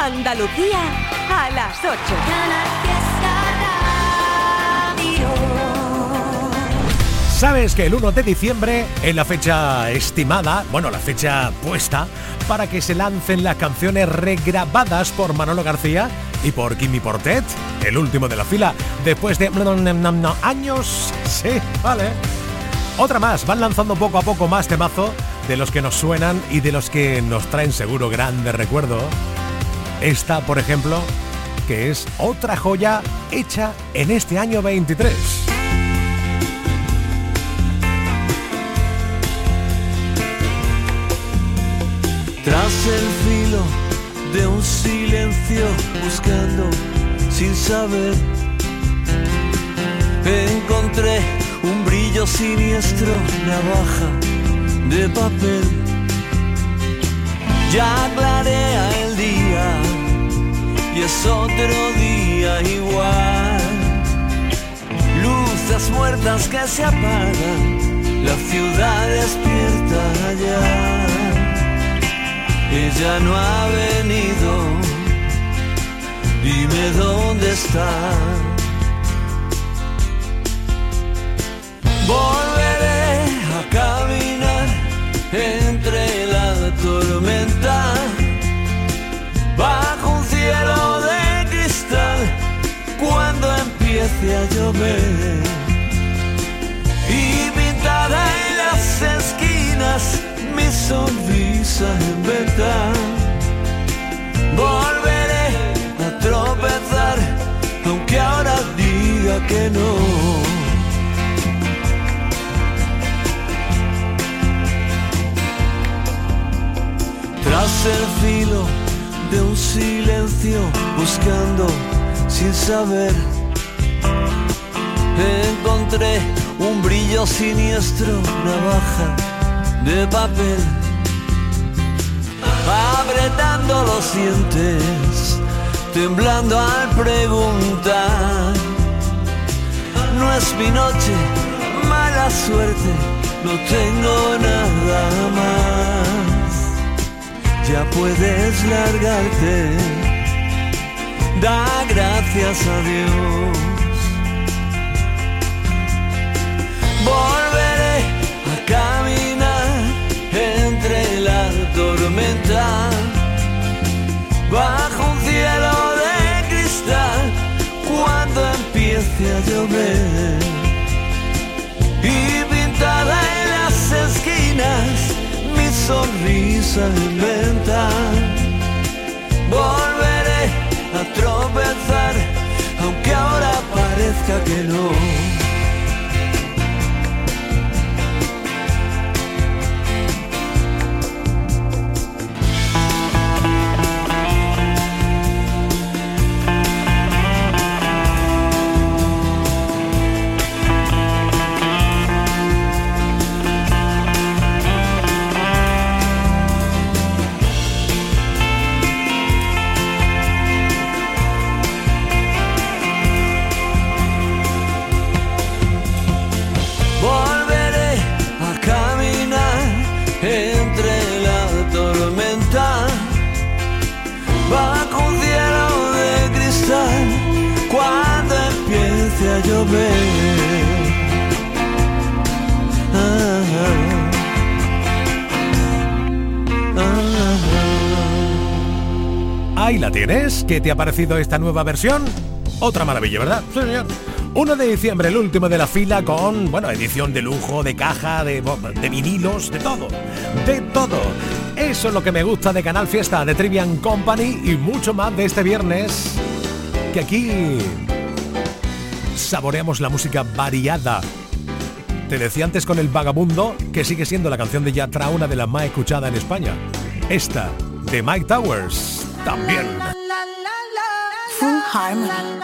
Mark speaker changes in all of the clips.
Speaker 1: Andalucía a las 8.
Speaker 2: ¿Sabes que el 1 de diciembre, en la fecha estimada, bueno, la fecha puesta, para que se lancen las canciones regrabadas por Manolo García y por Kimi Portet, el último de la fila, después de años? Sí, vale. Otra más, van lanzando poco a poco más temazo de los que nos suenan y de los que nos traen seguro grandes recuerdos. Esta, por ejemplo, que es otra joya hecha en este año 23.
Speaker 3: Tras el filo de un silencio buscando sin saber, encontré un brillo siniestro, navaja de papel. Ya clarea el y es otro día igual. Luces muertas que se apagan, la ciudad despierta ya. Ella no ha venido, dime dónde está. Volveré a caminar entre la tormenta, cielo de cristal, cuando empiece a llover. Y pintará en las esquinas mi sonrisa en verdad. Volveré a tropezar, aunque ahora diga que no. Tras el filo de un silencio, buscando sin saber, encontré un brillo siniestro, navaja de papel, apretando los dientes, temblando al preguntar. No es mi noche, mala suerte, no tengo nada más. Ya puedes largarte, da gracias a Dios. Volveré a caminar entre la tormenta, bajo un cielo de cristal, cuando empiece a llover. Y pintada en las esquinas, mi sonrisa inventa. Volveré a aunque ahora parezca que no.
Speaker 2: Ahí la tienes. ¿Qué te ha parecido esta nueva versión? Otra maravilla, ¿verdad? Sí, señor. 1 de diciembre, el último de la fila con, bueno, edición de lujo, de caja, de, de vinilos, de todo. De todo. Eso es lo que me gusta de Canal Fiesta, de Trivian Company y mucho más de este viernes. Que aquí saboreamos la música variada. Te decía antes con El Vagabundo, que sigue siendo la canción de Yatra una de las más escuchadas en España. Esta, de Mike Towers, también.
Speaker 4: Full Harmony.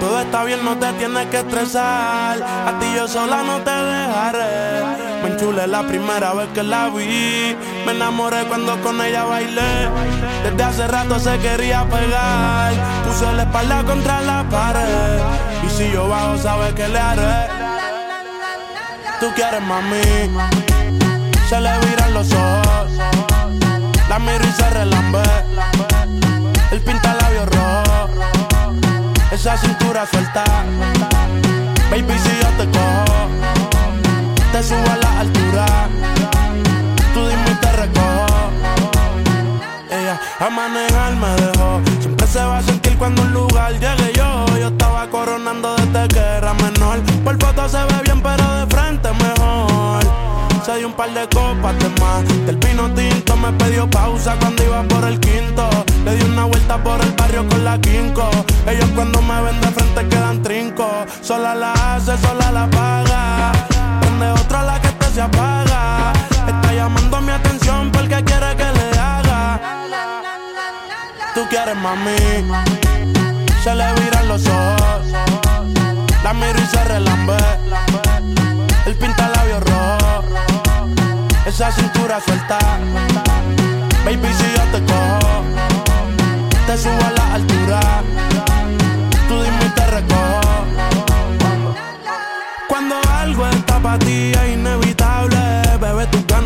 Speaker 5: Todo está bien, no te tienes que estresar. A ti yo sola no te dejaré. Me enchulé la primera vez que la vi. Me enamoré cuando con ella bailé. Desde hace rato se quería pegar. Puso la espalda contra la pared. Y si yo bajo, sabes que le haré. Tú quieres mami, se le viran los ojos. La miro y se relambe. El pinta labios rojo. Esa cintura suelta. Baby, si yo te cojo, te subo a la altura. A manejar me dejó. Siempre se va a sentir cuando un lugar llegue yo. Yo estaba coronando desde que era menor. Por foto se ve bien, pero de frente mejor. Se dio un par de copas de más. Del vino tinto me pidió pausa cuando iba por el quinto. Le di una vuelta por el barrio con la quinco. Ellos cuando me ven de frente quedan trinco. Sola la hace, sola la paga. Prende otra la que este se apaga. Está llamando mi atención porque quieres mami. Se le viran los ojos. La miro y se relambe. El pinta labios rojo. Esa cintura suelta. Baby, si yo te cojo, te subo a la altura. Tú dime y te recojo. Cuando algo está para ti bebé, tus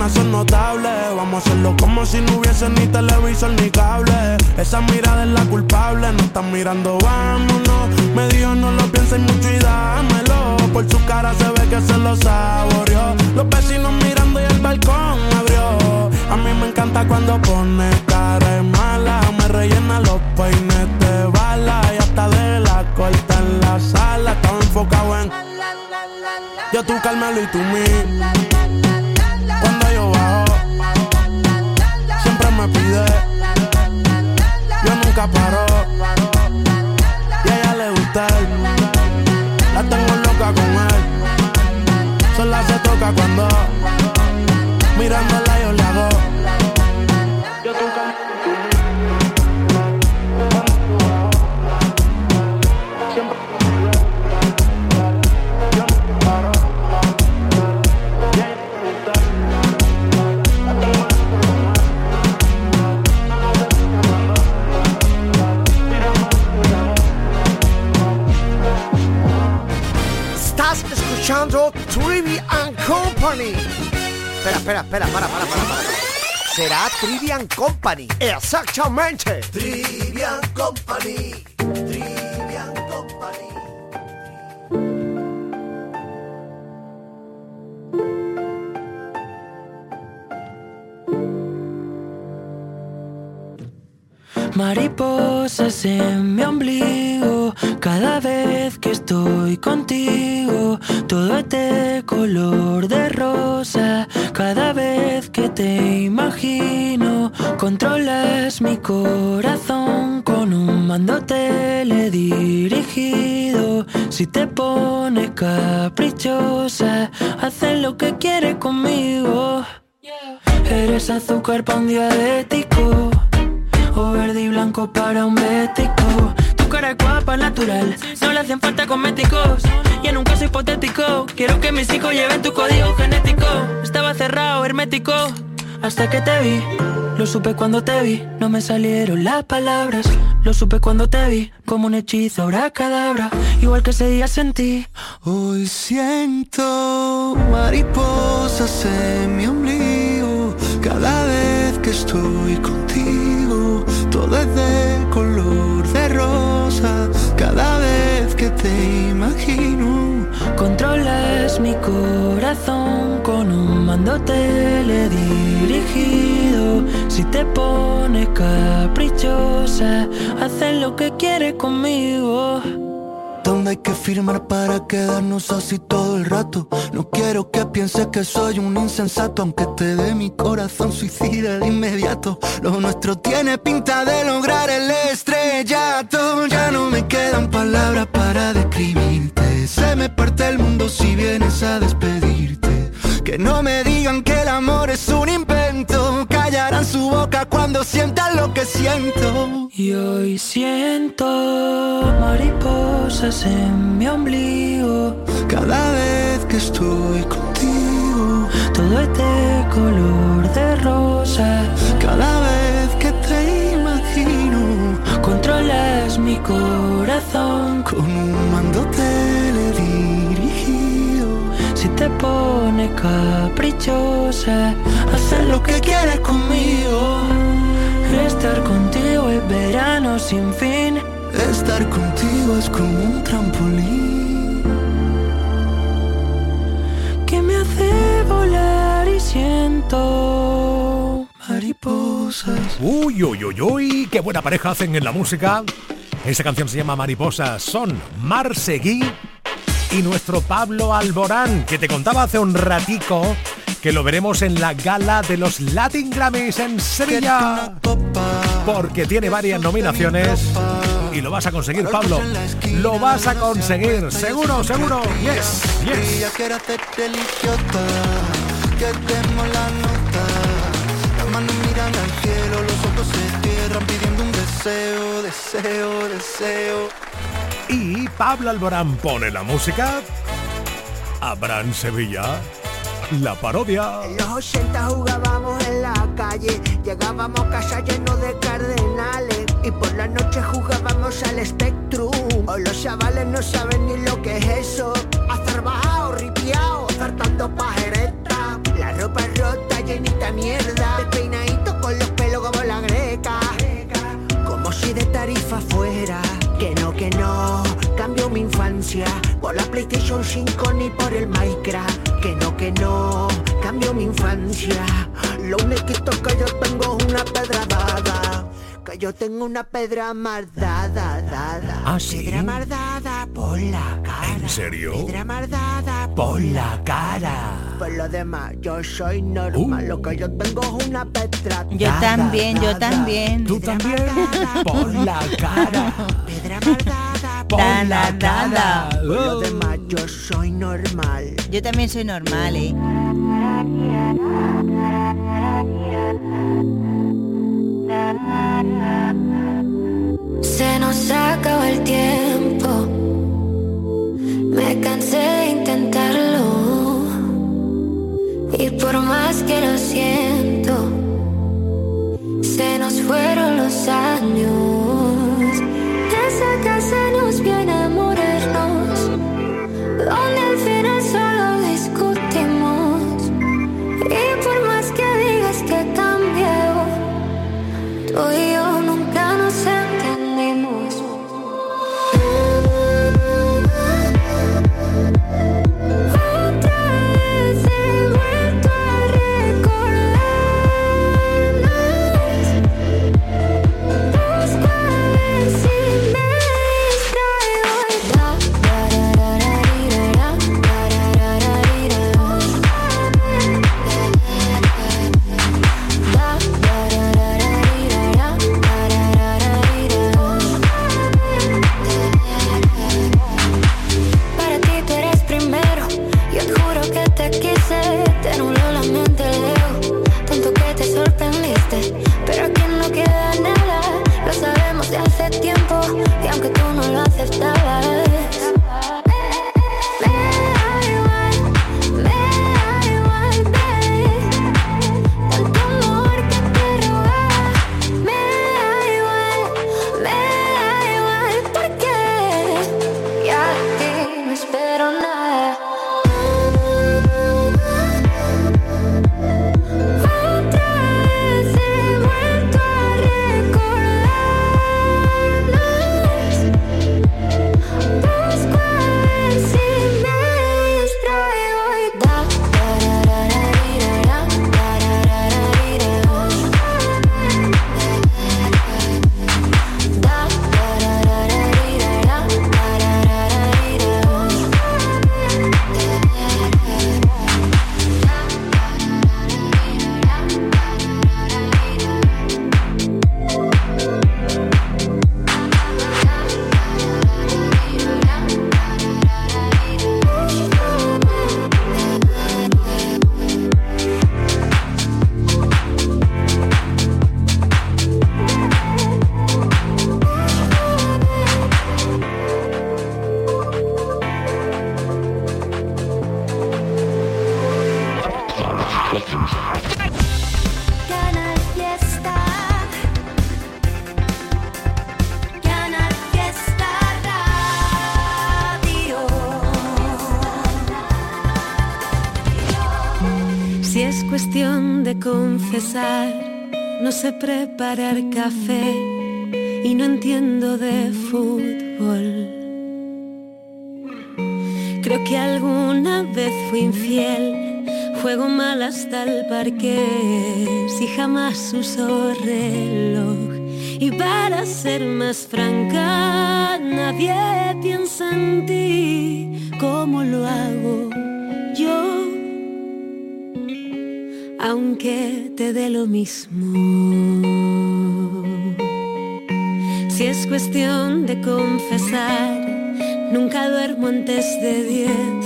Speaker 5: ganas son notables. Vamos a hacerlo como si no hubiese ni televisor ni cable. Esa mirada es la culpable, no están mirando, vámonos. Me dijo no lo pienses mucho y dámelo. Por su cara se ve que se lo saboreó. Los vecinos mirando y el balcón abrió. A mí me encanta cuando pone cara mala. Me rellena los peines de bala y hasta de la corta en la sala. Estaba enfocado en yo tú Carmelo y tú mí. Yo nunca paro. Y a ella le gusta él. La tengo loca con él. Sola se toca cuando mirándola yo le hago.
Speaker 6: Estás escuchando Trivi and Company. Espera, espera, espera, para, para, para, para. Será Trivian Company. Exactamente. Trivian Company. Trivian Company.
Speaker 7: Mariposas en mi ombligo, cada vez que estoy contigo, todo es de color de rosa, cada vez que te imagino, controlas mi corazón con un mando teledirigido, si te pones caprichosa, haces lo que quieres conmigo. Eres azúcar para un diabético o verde y blanco para un bético. Cara es guapa, natural, no le hacen falta cosméticos. Y en un caso hipotético, quiero que mis hijos lleven tu código genético. Estaba cerrado, hermético, hasta que te vi. Lo supe cuando te vi, no me salieron las palabras. Lo supe cuando te vi, como un hechizo, ahora cadabra. Igual que ese día sentí.
Speaker 8: Hoy siento mariposas en mi ombligo cada vez que estoy contigo. Todo es de color de rosa cada vez que te imagino.
Speaker 7: Controlas mi corazón con un mando teledirigido. Si te pones caprichosa, haces lo que quieres conmigo.
Speaker 8: ¿Dónde hay que firmar para quedarnos así todo el rato? No quiero que pienses que soy un insensato, aunque te dé mi corazón suicida de inmediato. Lo nuestro tiene pinta de lograr el estrellato. Ya no me quedan palabras para describirte. Se me parte el mundo si vienes a despedirte. Que no me digan que el amor es un invento. Boca cuando sientan lo que siento.
Speaker 7: Y hoy siento mariposas en mi ombligo.
Speaker 8: Cada vez que estoy contigo,
Speaker 7: Todo es de color de rosa.
Speaker 8: cada vez que te imagino,
Speaker 7: Controlas mi corazón. Pones pone caprichosa, hacer lo que quieres conmigo. Estar contigo es verano sin fin.
Speaker 8: Estar contigo es como un trampolín
Speaker 7: que me hace volar y siento mariposas.
Speaker 2: Uy, uy, uy, uy, qué buena pareja hacen en la música. Esa canción se llama Mariposas. Son Marseguí y nuestro Pablo Alborán, que te contaba hace un ratico que lo veremos en la gala de los Latin Grammys en Sevilla. Porque tiene varias nominaciones y lo vas a conseguir, Pablo. Lo vas a conseguir, seguro, seguro. Yes, yes.
Speaker 8: Ella quiere hacerte el idiota, que demos la nota. Las manos miran al cielo, los ojos se cierran pidiendo un deseo, deseo, deseo.
Speaker 2: Y Pablo Alborán pone la música. Abraham Sevilla. La parodia.
Speaker 9: En los 80 jugábamos en la calle, llegábamos a casa llenos de cardenales y por la noche jugábamos al Spectrum. Hoy los chavales no saben ni lo que es. Que no, cambio mi infancia. Lo único que yo tengo es una pedra dada. Que yo tengo una pedra mardada, dada.
Speaker 2: ¿Ah, sí?
Speaker 9: Pedra mardada por la cara.
Speaker 2: ¿En serio?
Speaker 9: Pedra mardada
Speaker 2: Por la cara.
Speaker 9: Por lo demás, yo soy normal.
Speaker 2: Uh.
Speaker 9: Lo que yo tengo es una pedra
Speaker 10: Yo
Speaker 9: dada,
Speaker 10: también, yo también.
Speaker 2: Tú también. Por la cara.
Speaker 9: Pedra mardada
Speaker 2: Por
Speaker 10: Da,
Speaker 2: la cara.
Speaker 9: Por lo demás, yo soy normal.
Speaker 10: Yo también soy normal, ¿eh?
Speaker 1: Se nos acaba el tiempo. Me cansé de intentarlo. Y por más que lo siento, se nos fueron los años.
Speaker 11: Es cuestión de confesar, no sé preparar café y no entiendo de fútbol. Creo que alguna vez fui infiel, juego mal hasta el parque, si jamás uso reloj. Y para ser más franca, nadie piensa en ti como lo hago yo aunque te dé lo mismo. Si es cuestión de confesar, nunca duermo antes de diez,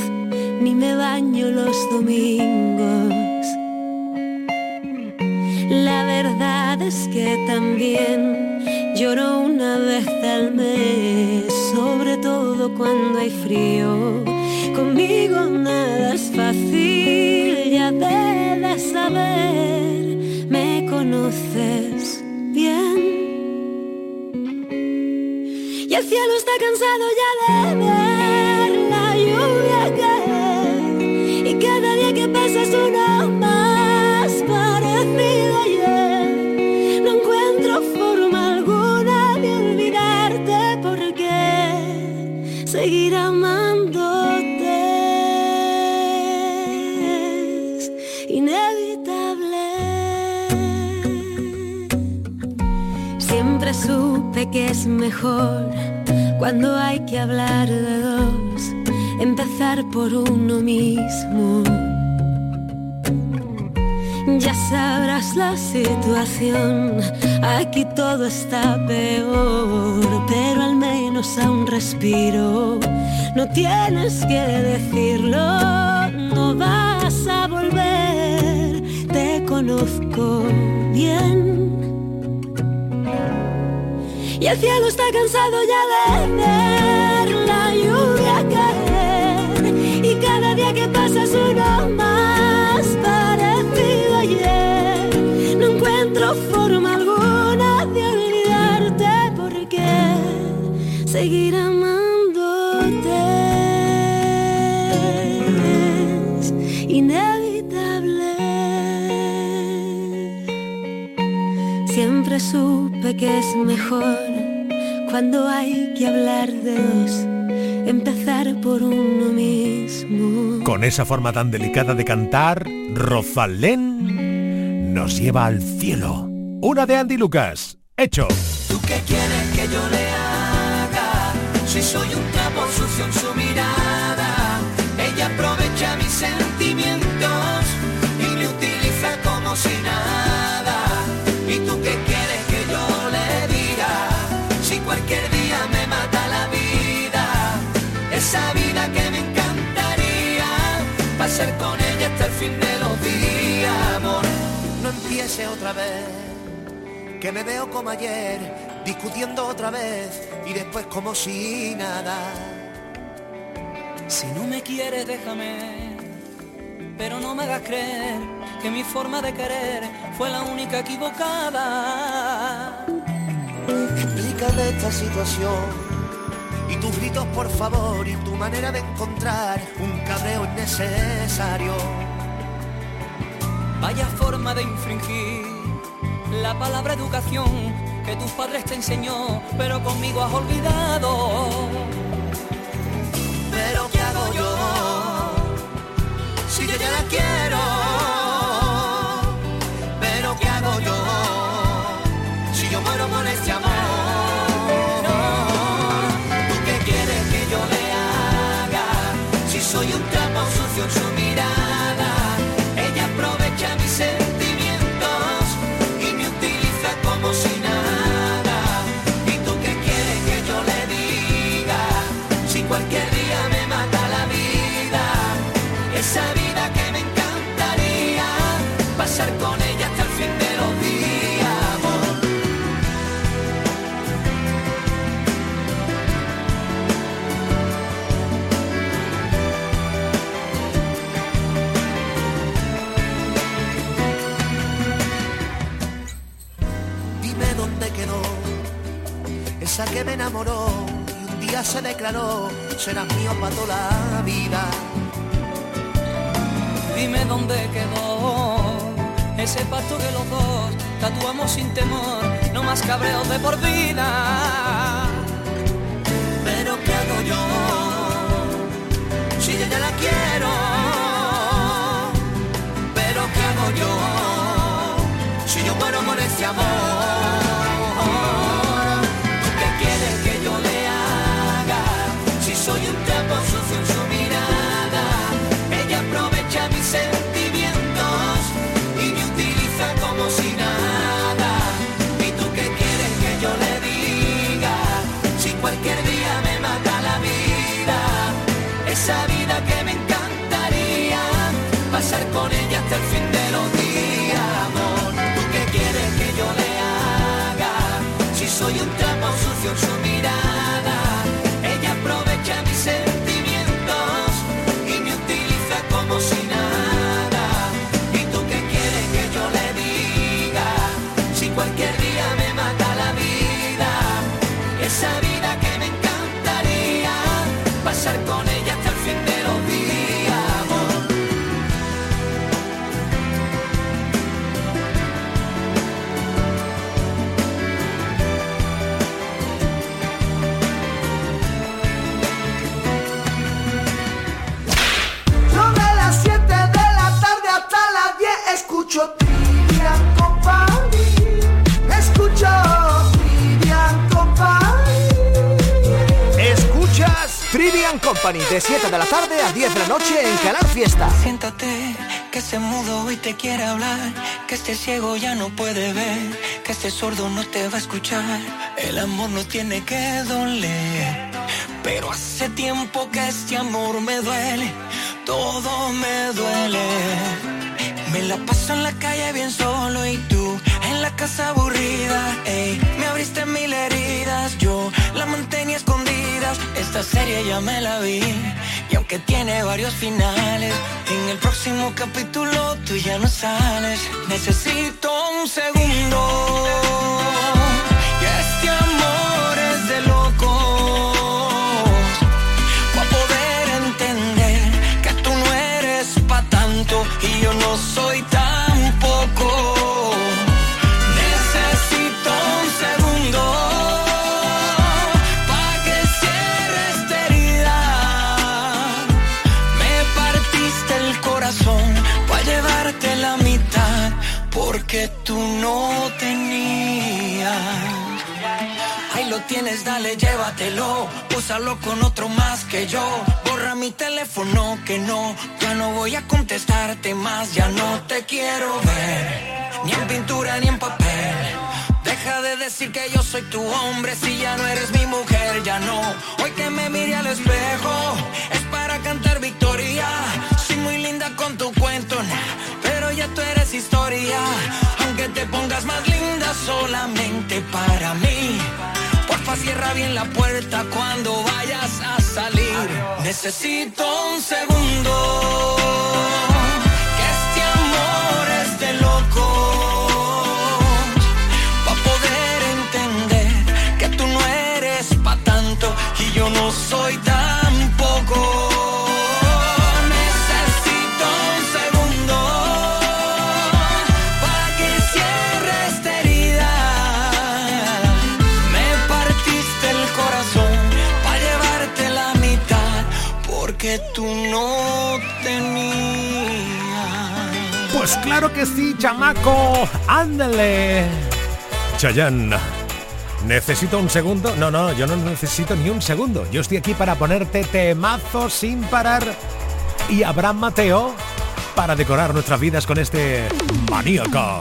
Speaker 11: ni me baño los domingos. La verdad es que también lloro una vez al mes, sobre todo cuando hay frío. Conmigo nada es fácil, ya saber, me conoces bien. Y el cielo está cansado ya de ver que es mejor cuando hay que hablar de dos, empezar por uno mismo. Ya sabrás la situación, aquí todo está peor, pero al menos aún respiro. No tienes que decirlo, no vas a volver, te conozco bien. Y el cielo está cansado ya de ver la lluvia caer, y cada día que pasa es uno más parecido ayer. No encuentro forma alguna de olvidarte porque seguir amándote es inevitable. Siempre supe que es mejor cuando hay que hablar de dos, empezar por uno mismo.
Speaker 2: Con esa forma tan delicada de cantar, Rosalén nos lleva al cielo. Una de Andy Lucas. Hecho.
Speaker 12: ¿Tú qué quieres que yo le haga? Si soy un trapo sucio en su mirada, ella aprovecha mis sentimientos esa vida que me encantaría, pasar con ella hasta el fin de los días, amor. No empiece otra vez que me veo como ayer, discutiendo otra vez y después como si nada.
Speaker 13: Si no me quieres, déjame, pero no me hagas creer que mi forma de querer fue la única equivocada.
Speaker 12: Explícame esta situación y tus gritos por favor y tu manera de encontrar un cabreo innecesario.
Speaker 13: Vaya forma de infringir la palabra educación que tus padres te enseñó, pero conmigo has olvidado.
Speaker 12: Pero ¿qué hago yo? Si yo ya la quiero. Esa que me enamoró y un día se declaró serás mío para toda la vida.
Speaker 13: Dime dónde quedó
Speaker 12: ese pacto que los dos tatuamos sin temor, no más cabreos de por vida. Pero ¿qué hago yo? Si yo ya la quiero. Pero ¿qué hago yo? Aprovecha
Speaker 14: Company
Speaker 6: de 7 de la tarde a 10 de la noche en Canal Fiesta.
Speaker 15: Siéntate, que ese mudo hoy te quiere hablar, que este ciego ya no puede ver, que este sordo no te va a escuchar. El amor no tiene que doler, pero hace tiempo que este amor me duele, todo me duele. Me la paso en la calle bien solo y tú en la casa aburrida, ey. Me abriste mil heridas, yo la mantenía Esta serie ya me la vi y aunque tiene varios finales, en el próximo capítulo tú ya no sales. Necesito un segundo. Dale, llévatelo. Úsalo con otro más que yo. Borra mi teléfono que no. Ya no voy a contestarte más. Ya no te quiero ver. Ni en pintura ni en papel. Deja de decir que yo soy tu hombre si ya no eres mi mujer, ya no. Hoy que me mire al espejo es para cantar victoria. Soy muy linda con tu cuento, pero ya tú eres historia. Aunque te pongas más linda solamente para mí. Cierra bien la puerta cuando vayas a salir. Necesito un segundo. Que este amor es de locos.
Speaker 16: Claro que sí, chamaco. Ándale. Chayanne. ¿Necesito un segundo? No, no, yo no necesito ni un segundo. Yo estoy aquí para ponerte temazo sin parar. Y Abraham Mateo para decorar nuestras vidas con este maníaco.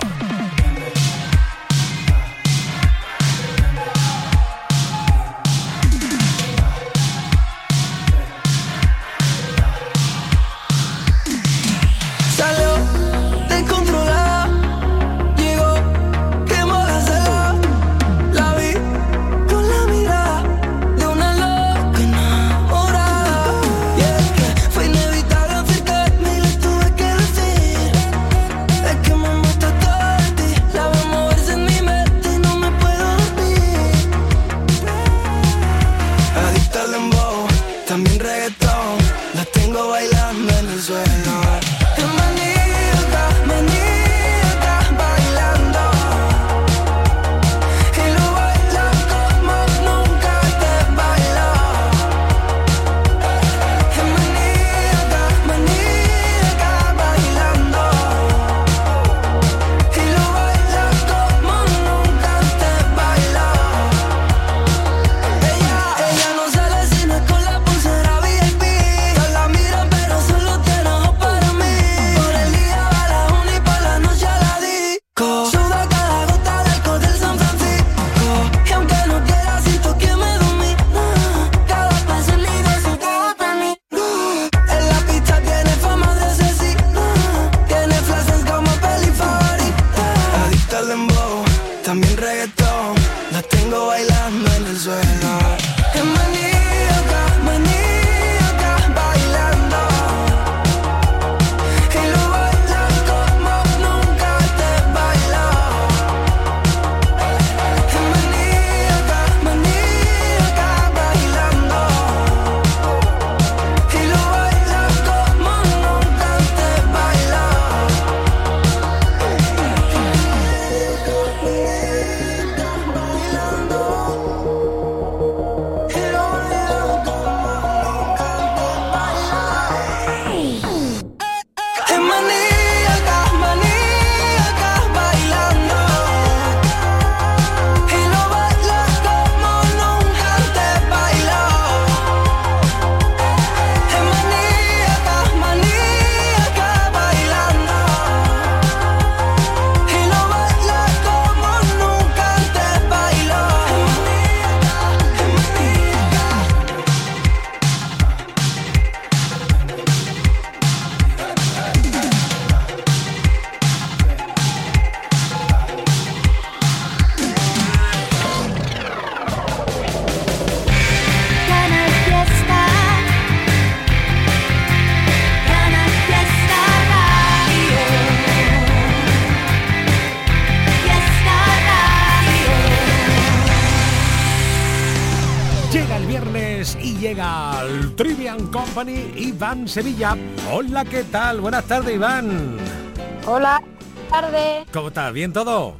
Speaker 2: Iván Sevilla. Hola, ¿qué tal? Buenas tardes, Iván.
Speaker 17: Hola, tarde.
Speaker 2: ¿Cómo estás? ¿Bien todo?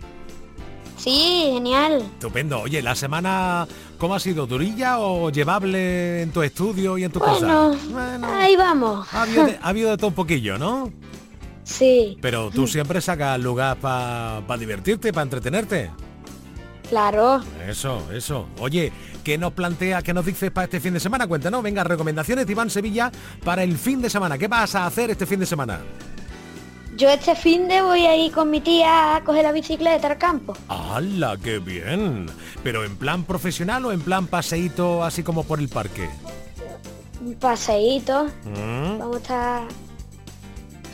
Speaker 17: Sí, genial.
Speaker 2: Estupendo. Oye, ¿la semana cómo ha sido? ¿Durilla o llevable en tu estudio y en tu
Speaker 17: bueno,
Speaker 2: casa?
Speaker 17: Bueno, ahí vamos.
Speaker 2: Ha habido, de, ha habido de todo un poquillo, ¿no?
Speaker 17: Sí.
Speaker 2: Pero tú siempre sacas lugar para divertirte, para entretenerte.
Speaker 17: Claro.
Speaker 2: Eso, eso. Oye, ¿qué nos plantea, qué nos dices para este fin de semana? Cuéntanos, venga, recomendaciones de Iván Sevilla para el fin de semana. ¿Qué vas a hacer este fin de semana?
Speaker 17: Yo este fin de voy a ir con mi tía a coger la bicicleta al campo.
Speaker 2: ¡Hala, qué bien! ¿Pero en plan profesional o en plan paseíto así como por el parque?
Speaker 17: Un paseíto. ¿Mm? Vamos a estar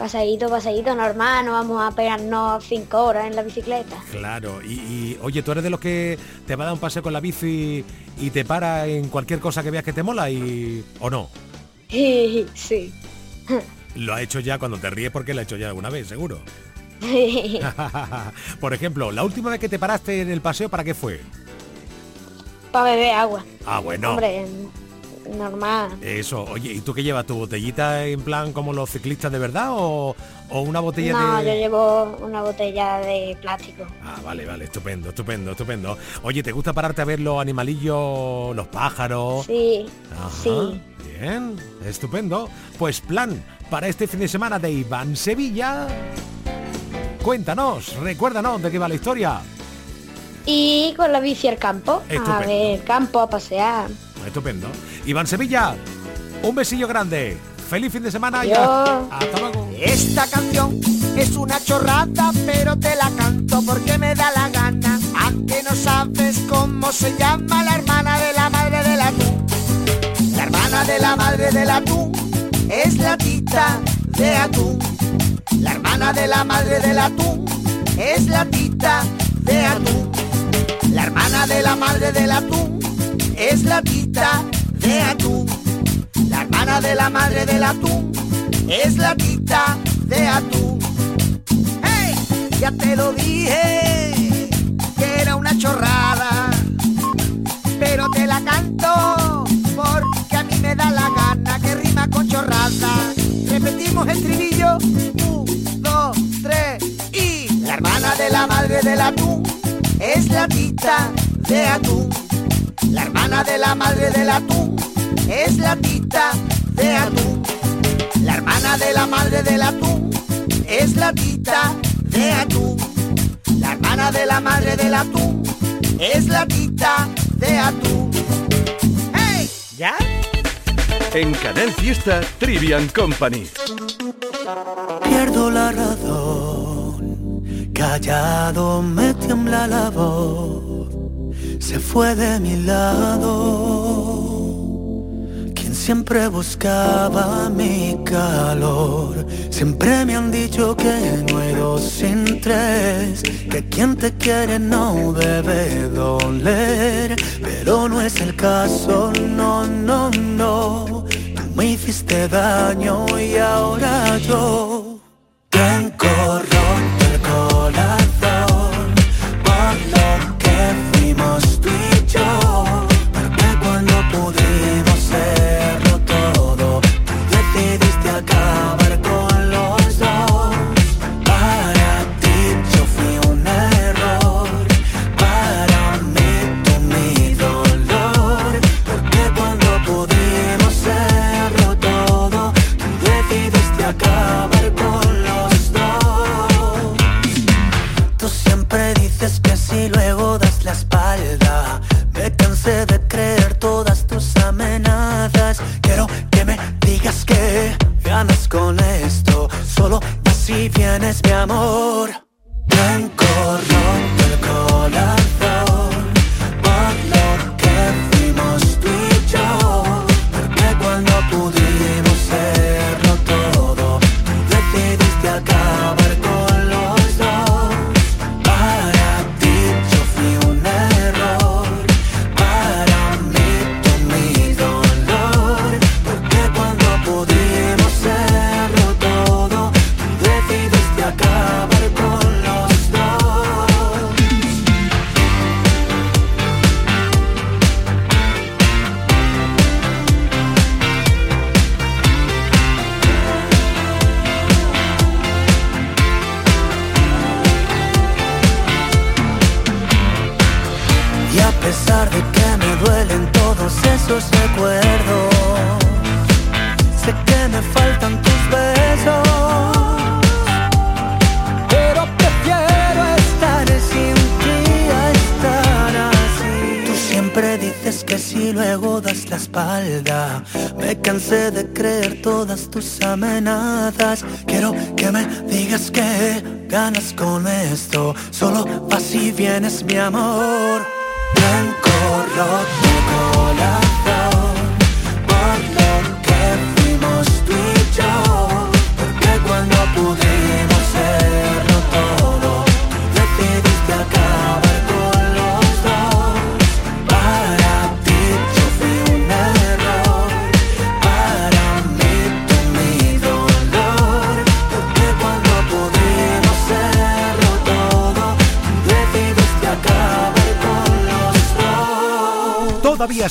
Speaker 17: paseíto, paseíto normal, no vamos a pegarnos cinco horas en la bicicleta.
Speaker 2: Claro, y, oye, ¿tú eres de los que te va a dar un paseo con la bici y te para en cualquier cosa que veas que te mola y o no?
Speaker 17: sí.
Speaker 2: Lo ha hecho ya cuando te ríes porque lo ha hecho ya alguna vez, seguro. Por ejemplo, la última vez que te paraste en el paseo, ¿para qué fue?
Speaker 17: Para beber agua.
Speaker 2: Ah, bueno.
Speaker 17: Hombre, normal.
Speaker 2: Eso, oye, ¿y tú qué llevas? ¿Tu botellita en plan como los ciclistas de verdad o, una botella
Speaker 17: de...?
Speaker 2: No,
Speaker 17: yo llevo una botella de plástico.
Speaker 2: Ah, vale, vale, estupendo, estupendo, estupendo. Oye, ¿te gusta pararte a ver los animalillos, los pájaros?
Speaker 17: Sí, sí.
Speaker 2: Bien, estupendo. Pues plan para este fin de semana de Iván Sevilla. Cuéntanos, recuérdanos de qué va la historia.
Speaker 17: Y con la bici al campo, a ver, campo, a pasear.
Speaker 2: Estupendo. Iván Sevilla, un besillo grande. Feliz fin de semana.
Speaker 9: Hasta luego. Esta canción es una chorrada, pero te la canto porque me da la gana. Aunque no sabes cómo se llama la hermana de la madre de la La hermana de la madre del atún es la tita de atún. La hermana de la madre del atún es la tita de atún. La hermana de la madre del atún es la tita de atún. La hermana de la madre del atún es la tita de atún. ¡Hey! Ya te lo dije que era una chorrada, pero te la canto porque a mí me da la gana que rima con chorrada. Repetimos el trivillo, un, dos, tres y la hermana de la madre del atún es la tita de atún. La hermana de la madre del atún es la tita de atún. La hermana de la madre del atún es la tita de atún. La hermana de la madre del atún es la tita de atún. ¡Hey!
Speaker 2: ¿Ya?
Speaker 18: En Canal Fiesta Trivian Company.
Speaker 19: Pierdo la razón, callado me tiembla la voz, se fue de mi lado siempre buscaba mi calor. Siempre me han dicho que no hay dos sin tres, que quien te quiere no debe doler. Pero no es el caso, no, no, no. Tú me hiciste daño y ahora yo mi amor.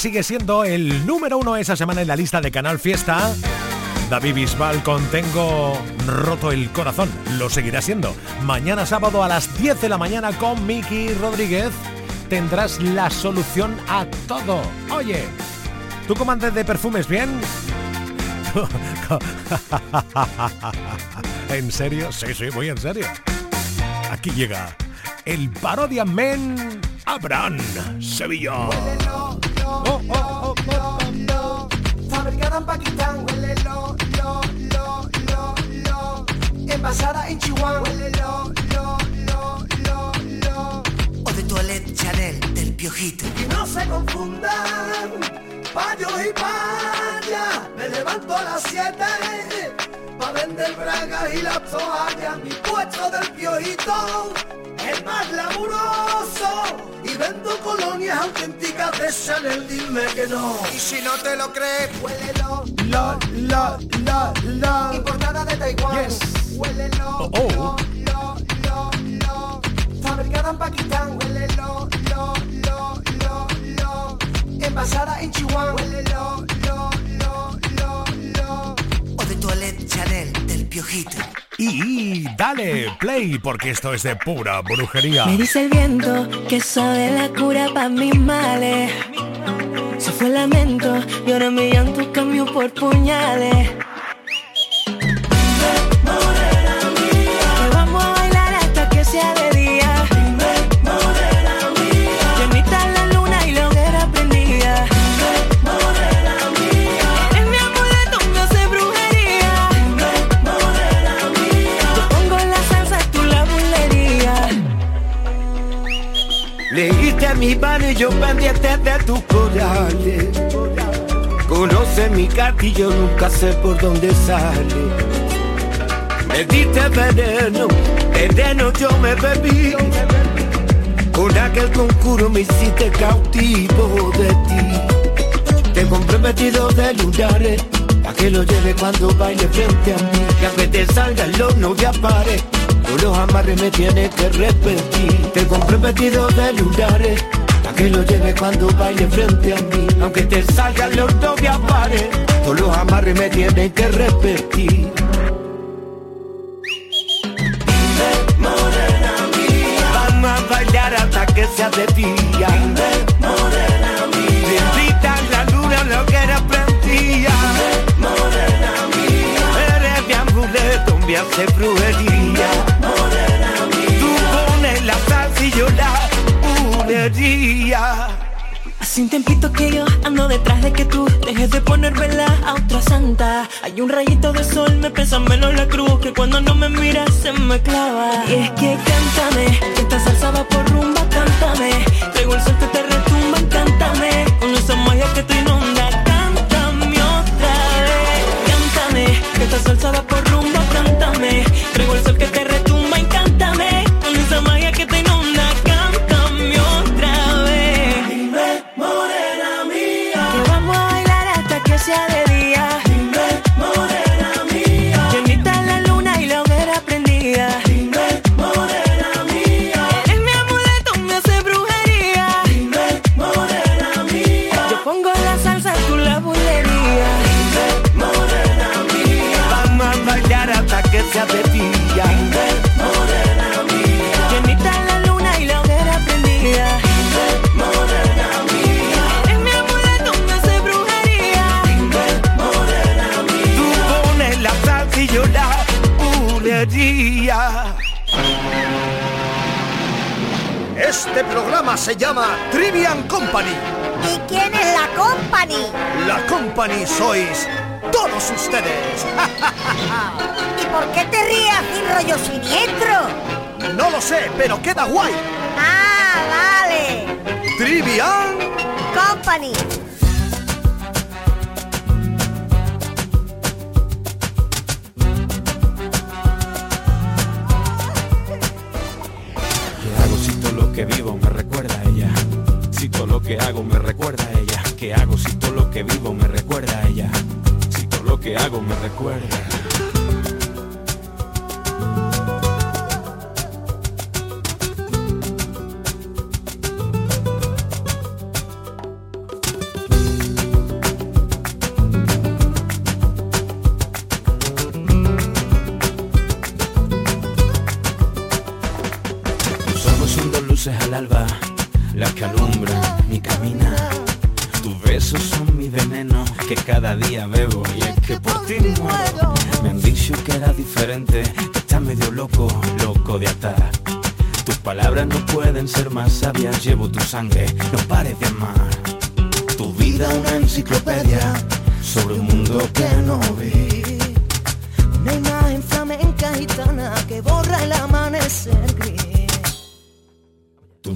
Speaker 2: Sigue siendo el número uno esa semana en la lista de Canal Fiesta. David Bisbal con Tengo roto el corazón. Lo seguirá siendo. Mañana sábado a las 10 de la mañana con Miki Rodríguez tendrás la solución a todo. Oye, ¿tú comandes de perfumes bien? ¿En serio? Sí, sí, muy en serio. Aquí llega el parodia men Abraham Sevilla.
Speaker 6: Envasada en Chihuahua, huele lo, lo, lo, lo, lo.
Speaker 9: O de toilette Chanel del piojito.
Speaker 6: Y no se confundan, payos y payas. Me levanto a las 7 pa' vender bragas y las toallas. Mi puesto del piojito es más laburoso. Y vendo colonias auténticas de Chanel, dime que no.
Speaker 9: Y si no te lo crees,
Speaker 6: Huélelo, lo, lo, lo, lo. Importada de Taiwán.
Speaker 2: Yes.
Speaker 6: Huélelo,
Speaker 2: Oh, oh.
Speaker 6: lo, lo, lo, lo. Fabricada en Pakistán. Huélelo, lo, lo, lo, lo. Envasada en Chihuahua. Huélelo, lo, lo, lo, lo.
Speaker 9: o de toilette Chanel del piojito.
Speaker 2: Y dale play porque esto es de pura brujería.
Speaker 20: Me dice el viento que sabe la cura pa' mis males. Se fue el lamento y ahora mi llanto cambió por puñales.
Speaker 21: Leíste mi mano y yo pendiente de tus corales. Conoce mi carta y yo nunca sé por dónde sale. Me diste veneno, veneno yo me bebí. Con aquel concurso me hiciste cautivo de ti. Te compré vestido de lunares, pa' que lo lleve cuando baile frente a mí. Que aunque te salgan los no te apare, tú los amarres me tienes que repetir. Te compré de lunares, pa' que lo lleve cuando baile frente a mí. Aunque te salgan los no te apare, tú los amarres me tienes que repetir. Vamos a bailar hasta que sea de día. morena mía. Bendita la luna, lo que era prendía. morena mía. Eres mi amuleto, me hace brujería.
Speaker 20: Hace un tiempito que yo ando detrás de que tú dejes de poner vela a otra santa. Hay un rayito de sol, me pesa menos la cruz que cuando no me miras se me clava. Y es que cántame, que esta salsa va por rumba, cántame. Traigo el sol que te retumba, cántame. Con esa magia que te inunda, cántame otra vez. Cántame, que esta salsa va por
Speaker 7: sois todos ustedes.
Speaker 22: ¿Y por qué te ríes sin rollo siniestro?
Speaker 7: No lo sé, pero queda guay.
Speaker 23: Hago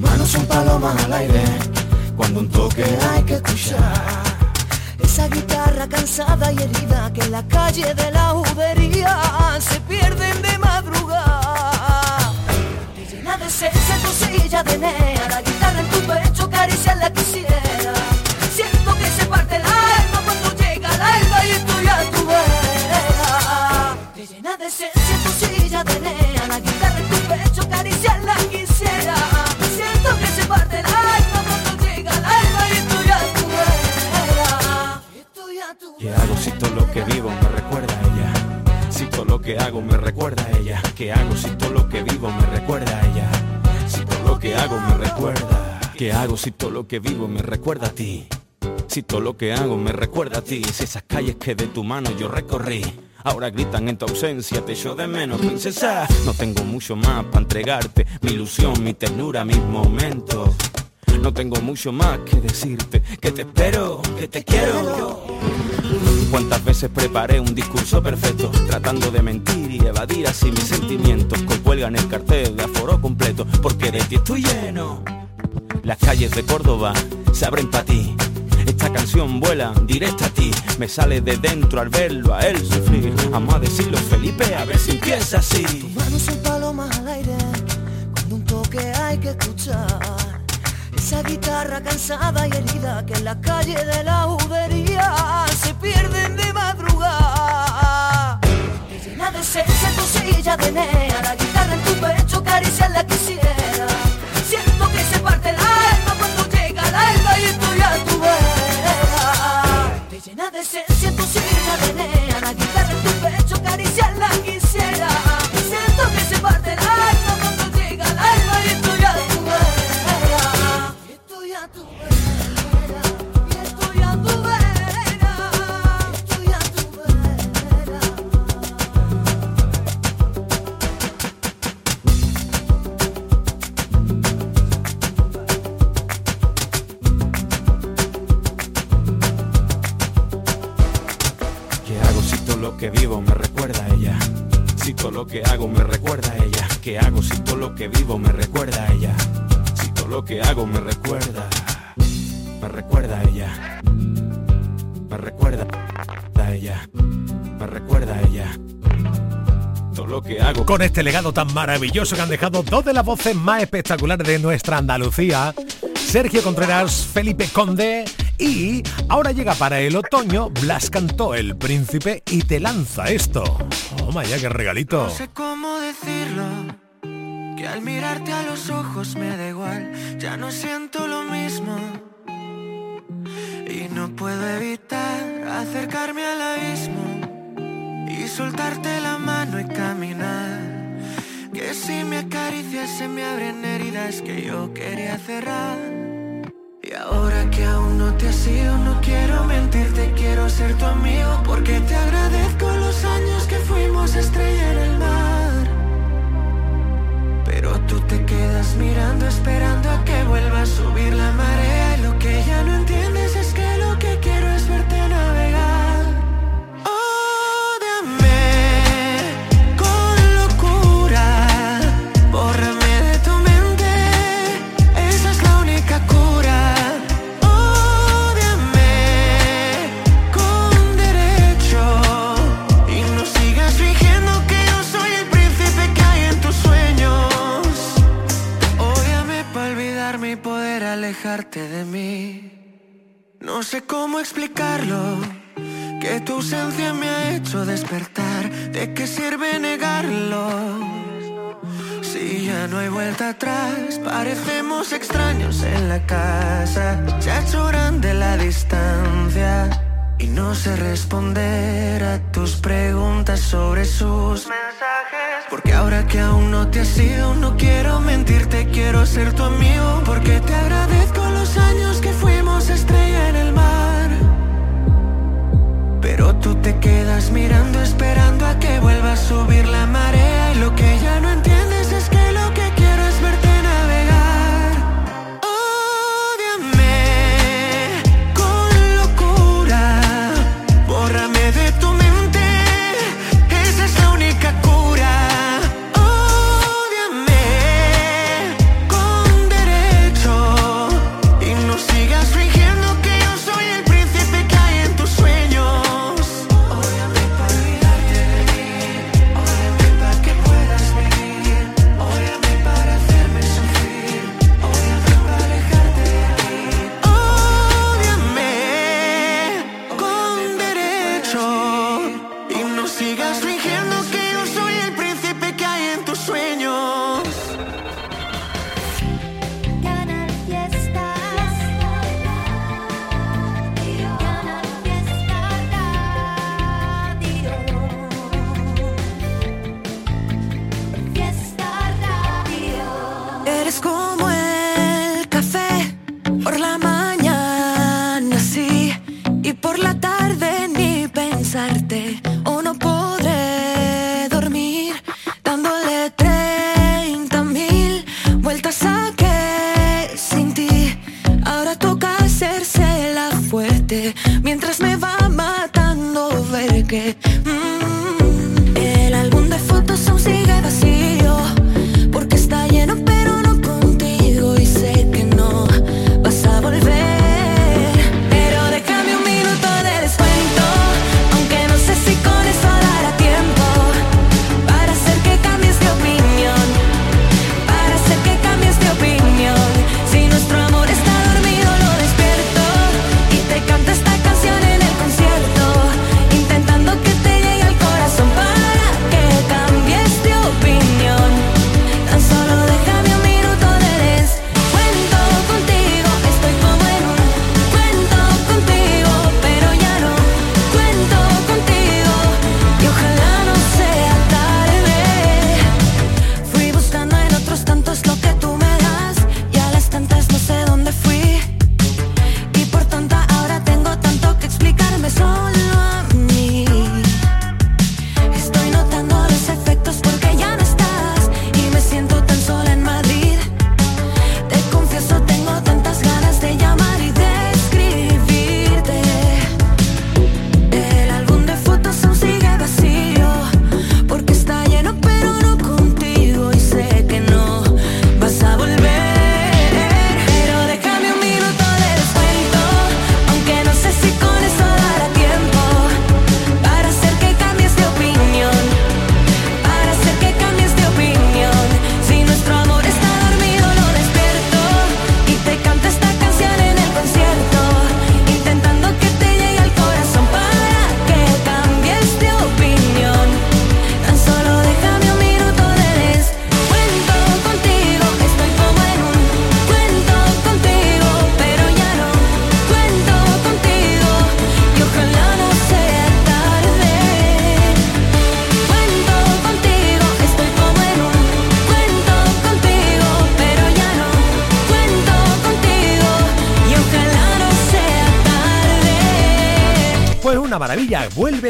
Speaker 23: manos son palomas al aire, cuando un toque hay que escuchar.
Speaker 24: Esa guitarra cansada y herida que en la calle de la judería se pierden de madrugada. Llena de esencia tu silla de nea, la guitarra en tu pecho la quisiera. Siento que se parte el alma cuando llega el alba y estoy a tu vera. Llena de esencia tu silla de nea,
Speaker 23: vivo me recuerda a ella? Si todo lo que hago me recuerda a ella. ¿Qué hago si todo lo que vivo me recuerda a ella? Si todo lo que hago me recuerda. ¿Qué hago si todo lo que vivo me recuerda a ti? Si todo lo que hago me recuerda a ti. Si esas calles que de tu mano yo recorrí. Ahora gritan en tu ausencia, te echo de menos, princesa. No tengo mucho más para entregarte. Mi ilusión, mi ternura, mis momentos. No tengo mucho más que decirte. Que te espero, que te quiero. Cuántas veces preparé un discurso perfecto, tratando de mentir y evadir así mis sentimientos. Que cuelgan el cartel de aforo completo, porque de ti estoy lleno. Las calles de Córdoba se abren para ti. Esta canción vuela directa a ti. Me sale de dentro al verlo a él sufrir. Vamos a decirlo, Felipe, a ver si empieza así.
Speaker 24: Tus manos son palomas al aire, cuando un toque hay que escuchar. Esa guitarra cansada y herida que en la calle de la judería se pierden de madrugada. Te llena de esencia tu silla de nea, la guitarra en tu pecho la quisiera. Siento que se parte el alma cuando llega el alba y estoy a tu vera. Te llena de esencia
Speaker 2: Con este legado tan maravilloso que han dejado dos de las voces más espectaculares de nuestra Andalucía, Sergio Contreras, Felipe Conde y ahora llega para el otoño Blas cantó El Príncipe y te lanza esto. Oh, ya qué regalito.
Speaker 25: No sé cómo decirlo, que al mirarte a los ojos me da igual, ya no siento lo mismo. Y no puedo evitar acercarme al abismo y soltarte la mano y caminar. Que si me acaricias se me abren heridas que yo quería cerrar. Y ahora que aún no te has ido, no quiero mentirte, quiero ser tu amigo porque te agradezco los años que fuimos estrella en el mar. Pero tú te quedas mirando, esperando a que vuelva a subir la marea. Y lo que ya no entiendes explicarlo. Que tu ausencia me ha hecho despertar. ¿De qué sirve negarlo? Si ya no hay vuelta atrás, parecemos extraños en la casa. Ya lloran de la distancia. Y no sé responder a tus preguntas sobre sus mensajes. Porque ahora que aún no te has ido, no quiero mentirte, quiero ser tu amigo. Porque te agradezco los años que fuimos estrella en el mar. Pero tú te quedas mirando esperando a que vuelva a subir la marea y lo que ya no entiendo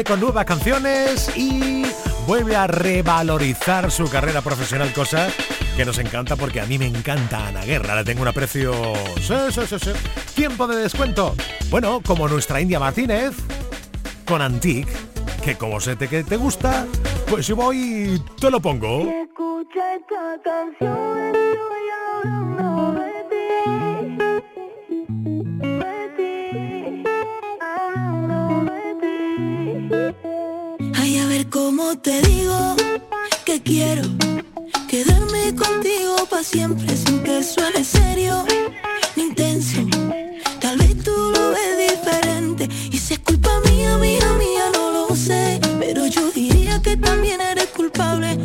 Speaker 25: con
Speaker 2: nuevas canciones y vuelve a revalorizar su carrera profesional, cosa que nos encanta porque a mí me encanta Ana Guerra, le tengo un aprecio... Tiempo de descuento. Bueno, como nuestra India Martínez, con Antique, que como sé te, que te gusta, pues si voy te lo pongo.
Speaker 24: Te digo que quiero quedarme contigo para siempre sin que suene serio ni intenso?
Speaker 11: Tal vez tú lo ves diferente y si es culpa mía, mía, mía, no lo sé. Pero yo diría que también eres
Speaker 16: culpable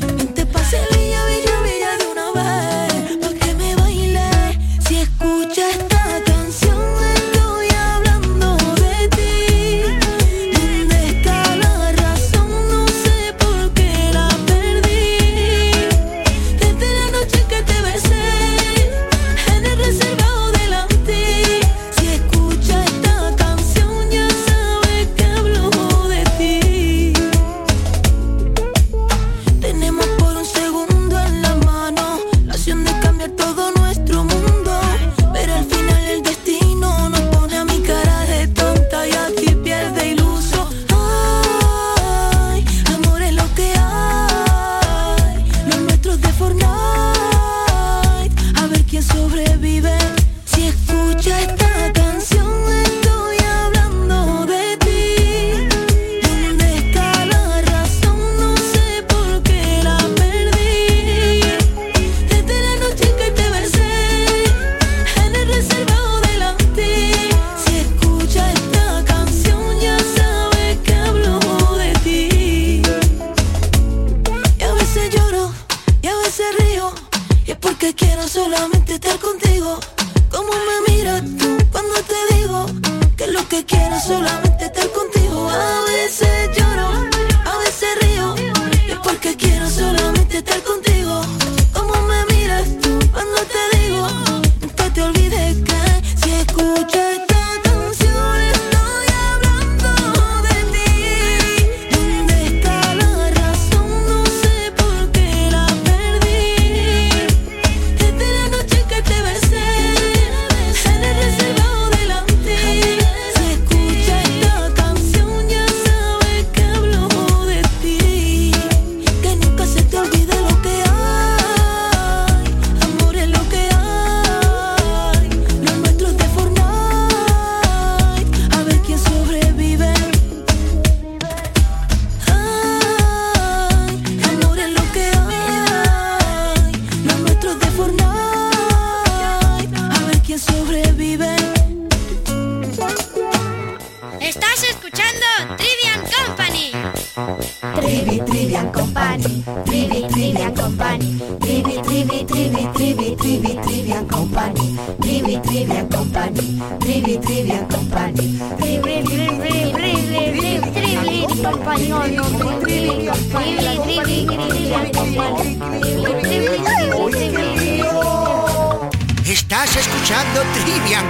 Speaker 16: escuchando Trivian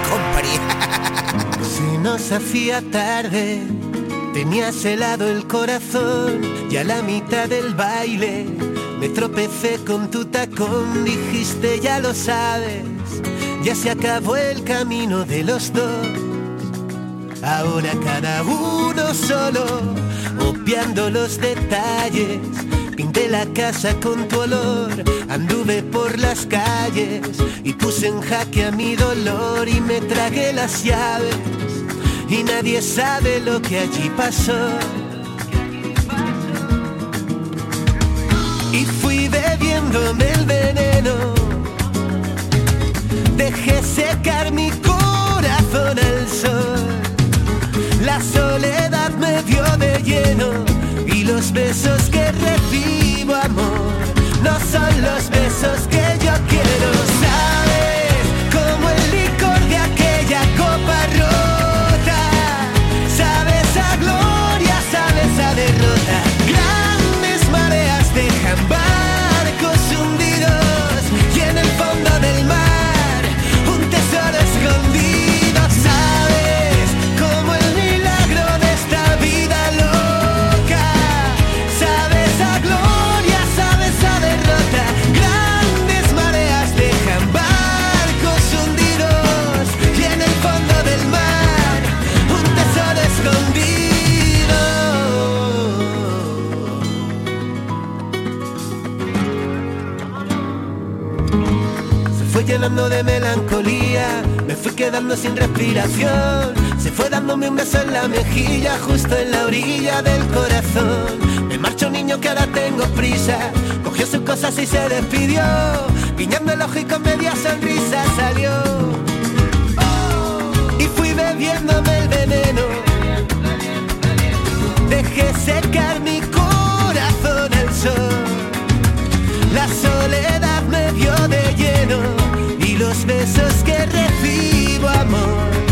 Speaker 12: si nos hacía tarde, tenías helado el corazón y a la mitad del baile me tropecé con tu tacón, dijiste ya lo sabes, ya se acabó el camino de los dos. Ahora cada uno solo, obviando los detalles. Pinté la casa con tu olor, anduve por las calles y puse en jaque a mi dolor y me tragué las llaves. Y nadie sabe lo que allí pasó. Y fui bebiéndome el veneno. Dejé secar mi corazón al sol. La soledad me dio de lleno y los besos que recibo amor no son los besos que yo quiero. Se fue dándome un beso en la mejilla, justo en la orilla del corazón. Me marcho niño que ahora tengo prisa, cogió sus cosas y se despidió. Guiñando el ojo y con media sonrisa salió. Y fui bebiéndome el veneno. Dejé secar mi corazón al sol. La soledad me dio de lleno y los besos que recibo amor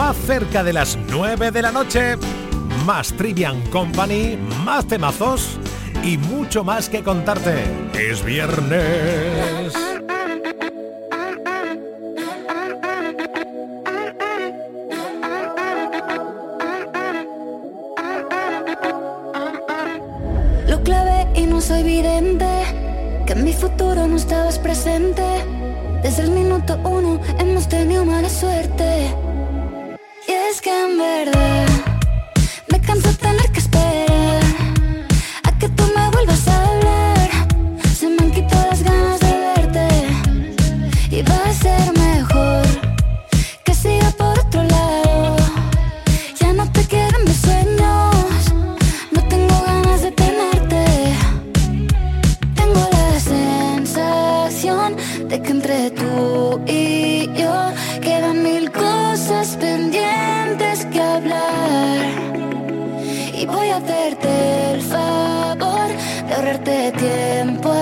Speaker 2: más cerca de las 9 de la noche. Más Trivian Company, más temazos y mucho más que contarte. Es viernes.
Speaker 1: Voy a hacerte el favor de ahorrarte tiempo,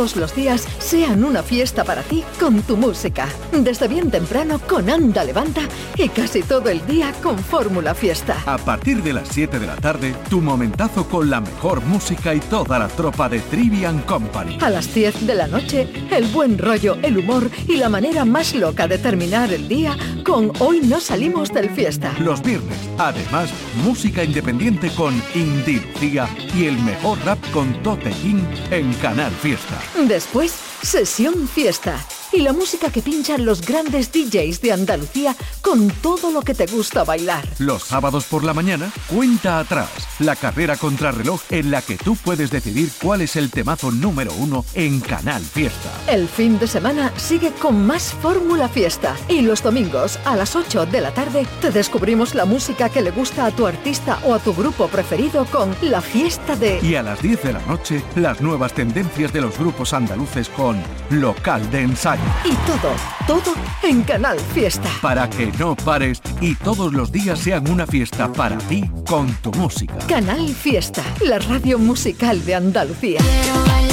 Speaker 26: todos los días sean una fiesta para ti con tu música. Desde bien temprano con Anda Levanta y casi todo el día con Fórmula Fiesta.
Speaker 27: A partir de las 7 de la tarde, tu momentazo con la mejor música y toda la tropa de Trivian Company.
Speaker 26: A las 10 de la noche, el buen rollo, el humor y la manera más loca de terminar el día con Hoy no salimos del fiesta.
Speaker 27: Los viernes, además, música independiente con Lucía y el mejor rap con Tote King en Canal Fiesta.
Speaker 26: Después, sesión fiesta. Y la música que pinchan los grandes DJs de Andalucía con todo lo que te gusta bailar.
Speaker 27: Los sábados por la mañana, cuenta atrás, la carrera contrarreloj en la que tú puedes decidir cuál es el temazo número uno en Canal Fiesta.
Speaker 26: El fin de semana sigue con más Fórmula Fiesta. Y los domingos a las 8 de la tarde te descubrimos la música que le gusta a tu artista o a tu grupo preferido con La Fiesta de...
Speaker 27: Y a las 10 de la noche, las nuevas tendencias de los grupos andaluces con Local de Ensayo.
Speaker 26: Y todo, todo en Canal Fiesta.
Speaker 27: Para que no pares y todos los días sean una fiesta para ti con tu música.
Speaker 26: Canal Fiesta, la radio musical de Andalucía.
Speaker 1: Quiero